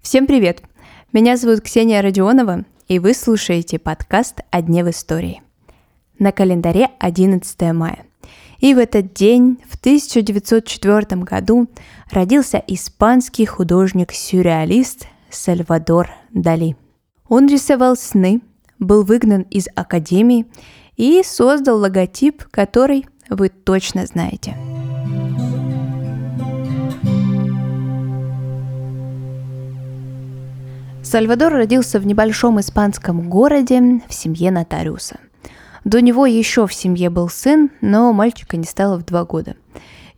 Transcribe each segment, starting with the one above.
Всем привет! Меня зовут Ксения Родионова, и вы слушаете подкаст «О дне в истории». На календаре 11 мая. И в этот день, в 1904 году, родился испанский художник-сюрреалист Сальвадор Дали. Он рисовал сны, был выгнан из академии и создал логотип, который вы точно знаете. Сальвадор родился в небольшом испанском городе в семье нотариуса. До него еще в семье был сын, но мальчика не стало в два года.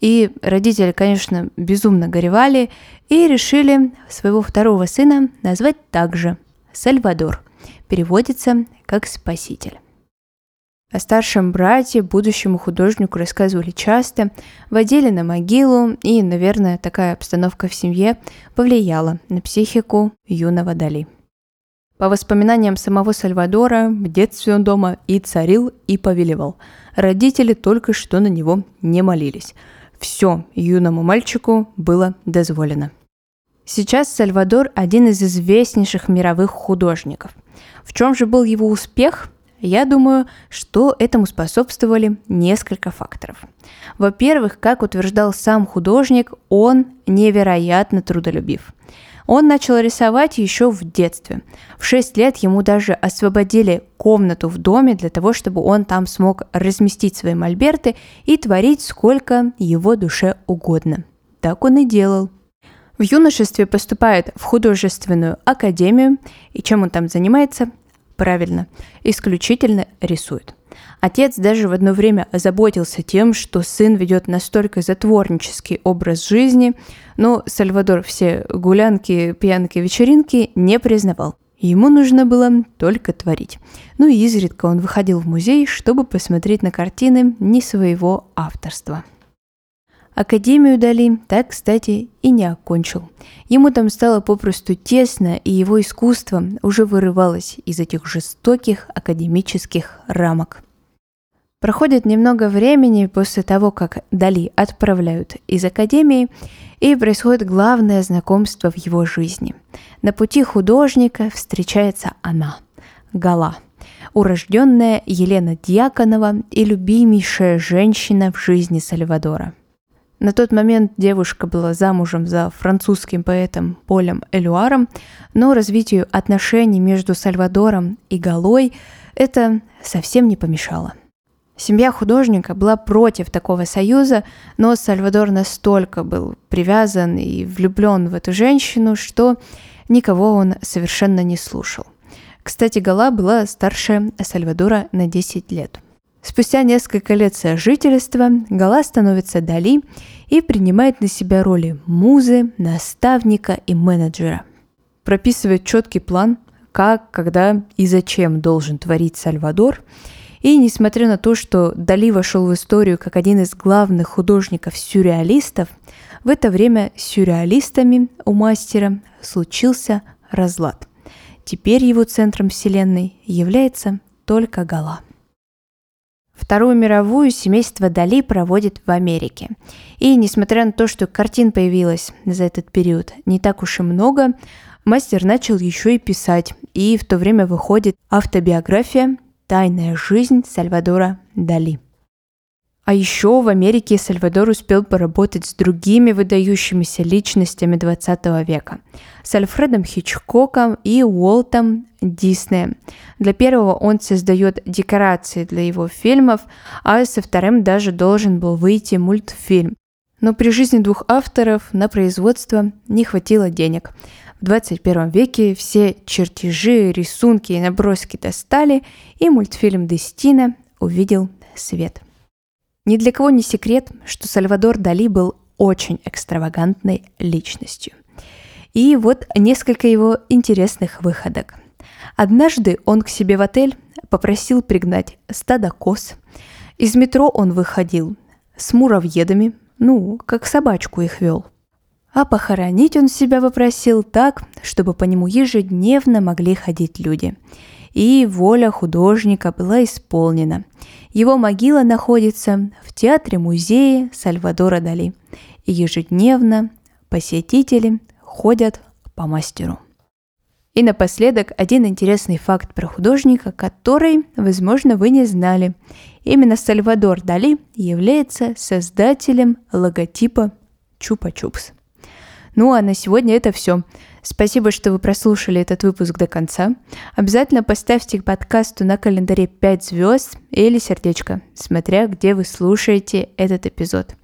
И родители, конечно, безумно горевали и решили своего второго сына назвать также Сальвадор. Переводится как «спаситель». О старшем брате, будущему художнику рассказывали часто, водили на могилу, и, наверное, такая обстановка в семье повлияла на психику юного Дали. По воспоминаниям самого Сальвадора, в детстве он дома и царил, и повелевал. Родители только что на него не молились. Все юному мальчику было дозволено. Сейчас Сальвадор – один из известнейших мировых художников. В чем же был его успех? Я думаю, что этому способствовали несколько факторов. Во-первых, как утверждал сам художник, он невероятно трудолюбив. Он начал рисовать еще в детстве. В 6 лет ему даже освободили комнату в доме для того, чтобы он там смог разместить свои мольберты и творить сколько его душе угодно. Так он и делал. В юношестве поступает в художественную академию, и чем он там занимается? Правильно, исключительно рисует. Отец даже в одно время озаботился тем, что сын ведет настолько затворнический образ жизни, но Сальвадор все гулянки, пьянки, вечеринки не признавал. Ему нужно было только творить. Ну и изредка он выходил в музей, чтобы посмотреть на картины не своего авторства. Академию Дали так, кстати, и не окончил. Ему там стало попросту тесно, и его искусство уже вырывалось из этих жестоких академических рамок. Проходит немного времени после того, как Дали отправляют из академии, и происходит главное знакомство в его жизни. На пути художника встречается она, Гала, урожденная Елена Дьяконова и любимейшая женщина в жизни Сальвадора – на тот момент девушка была замужем за французским поэтом Полем Элюаром, но развитию отношений между Сальвадором и Галой это совсем не помешало. Семья художника была против такого союза, но Сальвадор настолько был привязан и влюблен в эту женщину, что никого он совершенно не слушал. Кстати, Гала была старше Сальвадора на 10 лет. Спустя несколько лет сожительства Гала становится Дали и принимает на себя роли музы, наставника и менеджера. Прописывает четкий план, как, когда и зачем должен творить Сальвадор. И несмотря на то, что Дали вошел в историю как один из главных художников-сюрреалистов, в это время сюрреалистами у мастера случился разлад. Теперь его центром вселенной является только Гала. Вторую мировую семейство Дали проводит в Америке. И несмотря на то, что картин появилось за этот период не так уж и много, мастер начал еще и писать. И в то время выходит автобиография «Тайная жизнь Сальвадора Дали». А еще в Америке Сальвадор успел поработать с другими выдающимися личностями 20 века. С Альфредом Хичкоком и Уолтом Диснеем. Для первого он создает декорации для его фильмов, а со вторым даже должен был выйти мультфильм. Но при жизни двух авторов на производство не хватило денег. В 21 веке все чертежи, рисунки и наброски достали, и мультфильм «Дестина» увидел свет. Ни для кого не секрет, что Сальвадор Дали был очень экстравагантной личностью. И вот несколько его интересных выходок. Однажды он к себе в отель попросил пригнать стадо коз. Из метро он выходил с муравьедами, ну, как собачку их вел. А похоронить он себя попросил так, чтобы по нему ежедневно могли ходить люди. И воля художника была исполнена – его могила находится в театре-музее Сальвадора Дали. и ежедневно посетители ходят по мастеру. И напоследок один интересный факт про художника, который, возможно, вы не знали. Именно Сальвадор Дали является создателем логотипа Чупа-Чупс. Ну а на сегодня это все. Спасибо, что вы прослушали этот выпуск до конца. Обязательно поставьте подкасту на календаре 5 звезд или сердечко, смотря где вы слушаете этот эпизод.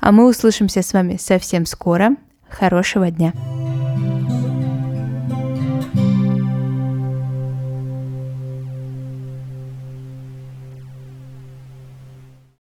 А мы услышимся с вами совсем скоро. Хорошего дня!